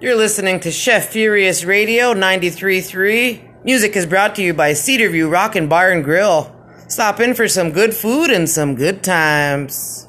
You're listening to Chef Furious Radio 93.3. Music is brought to you by Cedarview Rockin Bar and Grill. Stop in for some good food and some good times.